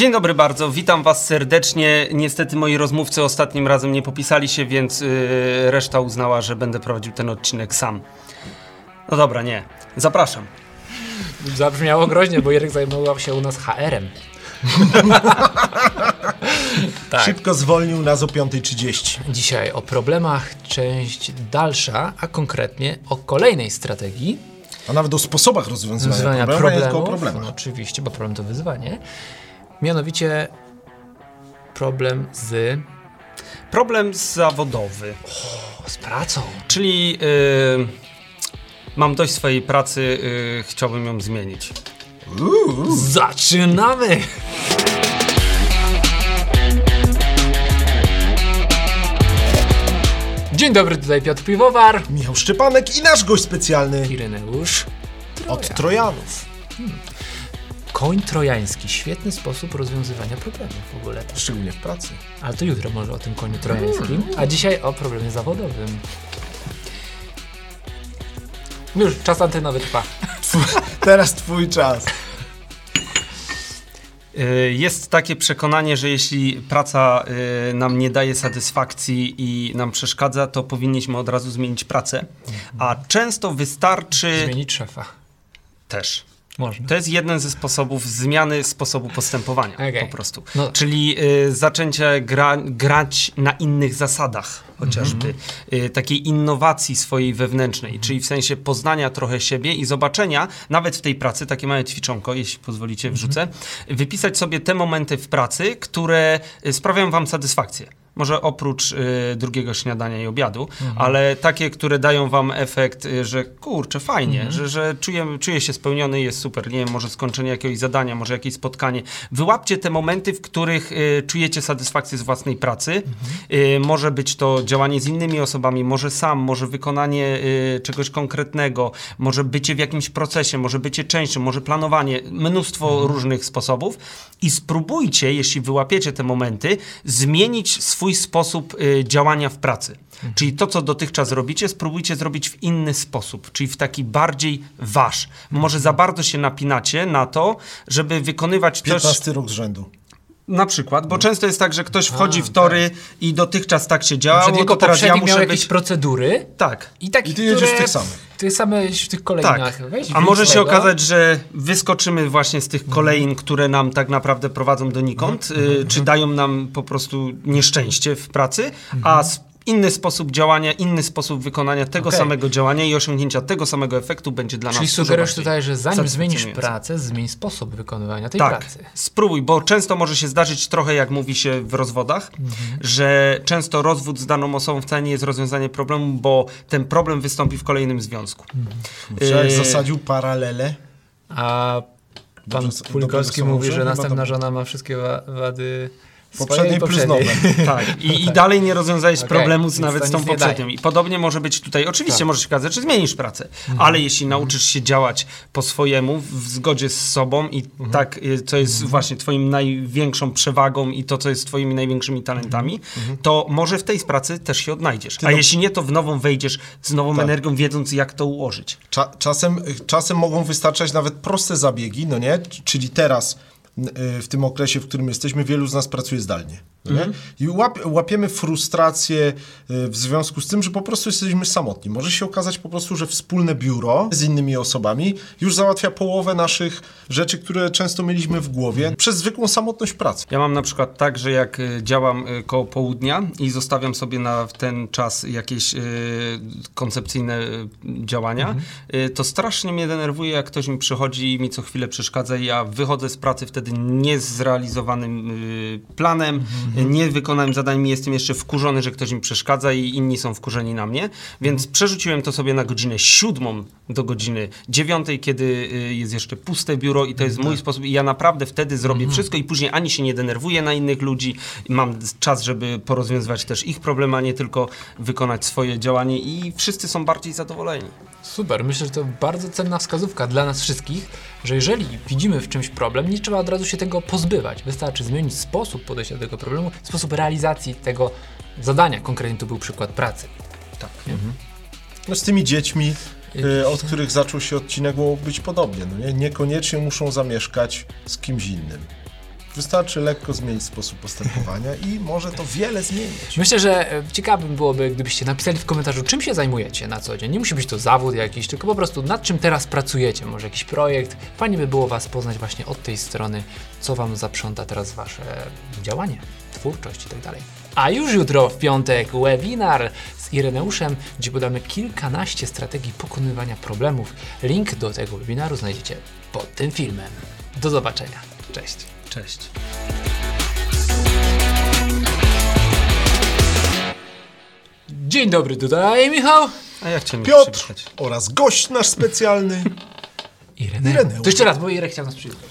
Dzień dobry bardzo, witam was serdecznie. Niestety moi rozmówcy ostatnim razem nie popisali się, więc yy, reszta uznała, że będę prowadził ten odcinek sam. No dobra, nie. Zapraszam. Zabrzmiało groźnie, bo Jerek zajmował się u nas HR-em. tak. Szybko zwolnił nas o 5.30. Dzisiaj o problemach, część dalsza, a konkretnie o kolejnej strategii. A nawet o sposobach rozwiązywania, rozwiązywania problemów. problemów. Oczywiście, bo problem to wyzwanie. Mianowicie problem z... Problem zawodowy. O, z pracą. Czyli yy, mam dość swojej pracy, yy, chciałbym ją zmienić. Uuu. Zaczynamy! Dzień dobry, tutaj Piotr Piwowar. Michał Szczepanek i nasz gość specjalny. Ireneusz. Trojan. Od Trojanów. Hmm. Koń trojański. Świetny sposób rozwiązywania problemów w ogóle. Szczególnie w pracy. Ale to jutro może o tym koniu trojańskim. A dzisiaj o problemie zawodowym. Już, czas antenowy trwa. Teraz twój czas. Y, jest takie przekonanie, że jeśli praca y, nam nie daje satysfakcji i nam przeszkadza, to powinniśmy od razu zmienić pracę. A często wystarczy. Zmienić szefa. Też. Można. To jest jeden ze sposobów zmiany sposobu postępowania okay. po prostu. No. Czyli y, zaczęcie gra, grać na innych zasadach chociażby, mm -hmm. y, takiej innowacji swojej wewnętrznej, mm -hmm. czyli w sensie poznania trochę siebie i zobaczenia, nawet w tej pracy, takie małe ćwiczonko, jeśli pozwolicie, mhm. wrzucę, mm -hmm. wypisać sobie te momenty w pracy, które y, sprawiają wam satysfakcję. Może oprócz y, drugiego śniadania i obiadu, mhm. ale takie, które dają wam efekt, y, że kurczę, fajnie, mhm. że, że czuję, czuję się spełniony, jest super. Nie wiem, może skończenie jakiegoś zadania, może jakieś spotkanie. Wyłapcie te momenty, w których y, czujecie satysfakcję z własnej pracy. Mhm. Y, może być to działanie z innymi osobami, może sam, może wykonanie y, czegoś konkretnego, może bycie w jakimś procesie, może bycie częścią, może planowanie, mnóstwo mhm. różnych sposobów. I spróbujcie, jeśli wyłapiecie te momenty, zmienić swój swój sposób y, działania w pracy. Mhm. Czyli to, co dotychczas robicie, spróbujcie zrobić w inny sposób, czyli w taki bardziej wasz. Może za bardzo się napinacie na to, żeby wykonywać 15 coś... 15 rok z rzędu. Na przykład, bo no. często jest tak, że ktoś wchodzi A, w tory tak. i dotychczas tak się działo, to teraz ja muszę miał jakieś być... procedury. Tak. I, tak, I ty jedziesz które... tych samych. Ty same w tych kolejnach. Tak. Weź A może się okazać, że wyskoczymy właśnie z tych kolejn, które nam tak naprawdę prowadzą donikąd, mm -hmm. czy dają nam po prostu nieszczęście w pracy, a z inny sposób działania, inny sposób wykonania tego okay. samego działania i osiągnięcia tego samego efektu będzie dla Czyli nas Czyli sugerujesz tutaj, że zanim zmienisz pracę, zmień sposób wykonywania tej tak, pracy. spróbuj, bo często może się zdarzyć trochę, jak mówi się w rozwodach, mhm. że często rozwód z daną osobą wcale nie jest rozwiązanie problemu, bo ten problem wystąpi w kolejnym związku. Mhm. Czy zasadził paralele? A pan Pulkowski mówi, że następna żona ma wszystkie wady poprzedniej, poprzedniej. plus nowe. tak. I, I dalej nie rozwiązałeś okay. problemu z, nawet z tą poprzednią. I podobnie może być tutaj, oczywiście tak. może się okazać, że zmienisz pracę, mhm. ale jeśli nauczysz się działać po swojemu, w zgodzie z sobą i mhm. tak, y, co jest mhm. właśnie twoim największą przewagą i to, co jest twoimi największymi talentami, mhm. Mhm. to może w tej pracy też się odnajdziesz. Ty A no... jeśli nie, to w nową wejdziesz z nową tak. energią, wiedząc jak to ułożyć. Cza czasem, czasem mogą wystarczać nawet proste zabiegi, no nie? Czyli teraz w tym okresie, w którym jesteśmy, wielu z nas pracuje zdalnie. Mm. I łap, łapiemy frustrację y, w związku z tym, że po prostu jesteśmy samotni. Może się okazać po prostu, że wspólne biuro z innymi osobami już załatwia połowę naszych rzeczy, które często mieliśmy w głowie mm. przez zwykłą samotność pracy. Ja mam na przykład tak, że jak y, działam y, koło południa i zostawiam sobie na ten czas jakieś koncepcyjne działania, mm. to strasznie mnie denerwuje, jak ktoś mi przychodzi i mi co chwilę przeszkadza i ja wychodzę z pracy wtedy niezrealizowanym planem, mhm nie wykonałem zadań, jestem jeszcze wkurzony, że ktoś mi przeszkadza i inni są wkurzeni na mnie, więc mhm. przerzuciłem to sobie na godzinę siódmą do godziny dziewiątej, kiedy y, jest jeszcze puste biuro i to jest mój tak. sposób i ja naprawdę wtedy zrobię mhm. wszystko i później ani się nie denerwuję na innych ludzi, mam czas, żeby porozwiązywać też ich problemy, a nie tylko wykonać swoje działanie i wszyscy są bardziej zadowoleni. Super, myślę, że to bardzo cenna wskazówka dla nas wszystkich, że jeżeli widzimy w czymś problem, nie trzeba od razu się tego pozbywać. Wystarczy zmienić sposób podejścia do tego problemu, sposób realizacji tego zadania. Konkretnie to był przykład pracy. Tak. Mhm. No z tymi dziećmi, y, od których zaczął się odcinek, było być podobnie. No nie? Niekoniecznie muszą zamieszkać z kimś innym. Wystarczy lekko zmienić sposób postępowania i może to wiele zmienić. Myślę, że e, ciekawym byłoby, gdybyście napisali w komentarzu, czym się zajmujecie na co dzień. Nie musi być to zawód jakiś, tylko po prostu nad czym teraz pracujecie. Może jakiś projekt. Fajnie by było Was poznać właśnie od tej strony, co Wam zaprząta teraz Wasze działanie, twórczość i tak. A już jutro w piątek webinar z Ireneuszem, gdzie podamy kilkanaście strategii pokonywania problemów. Link do tego webinaru znajdziecie pod tym filmem. Do zobaczenia. Cześć. Cześć. Dzień dobry, tutaj Michał. A ja chciałem Piotr przywitać. oraz gość nasz specjalny. Ireneusz. Ireneusz. To jeszcze raz, bo Irek chciał nas przywitać.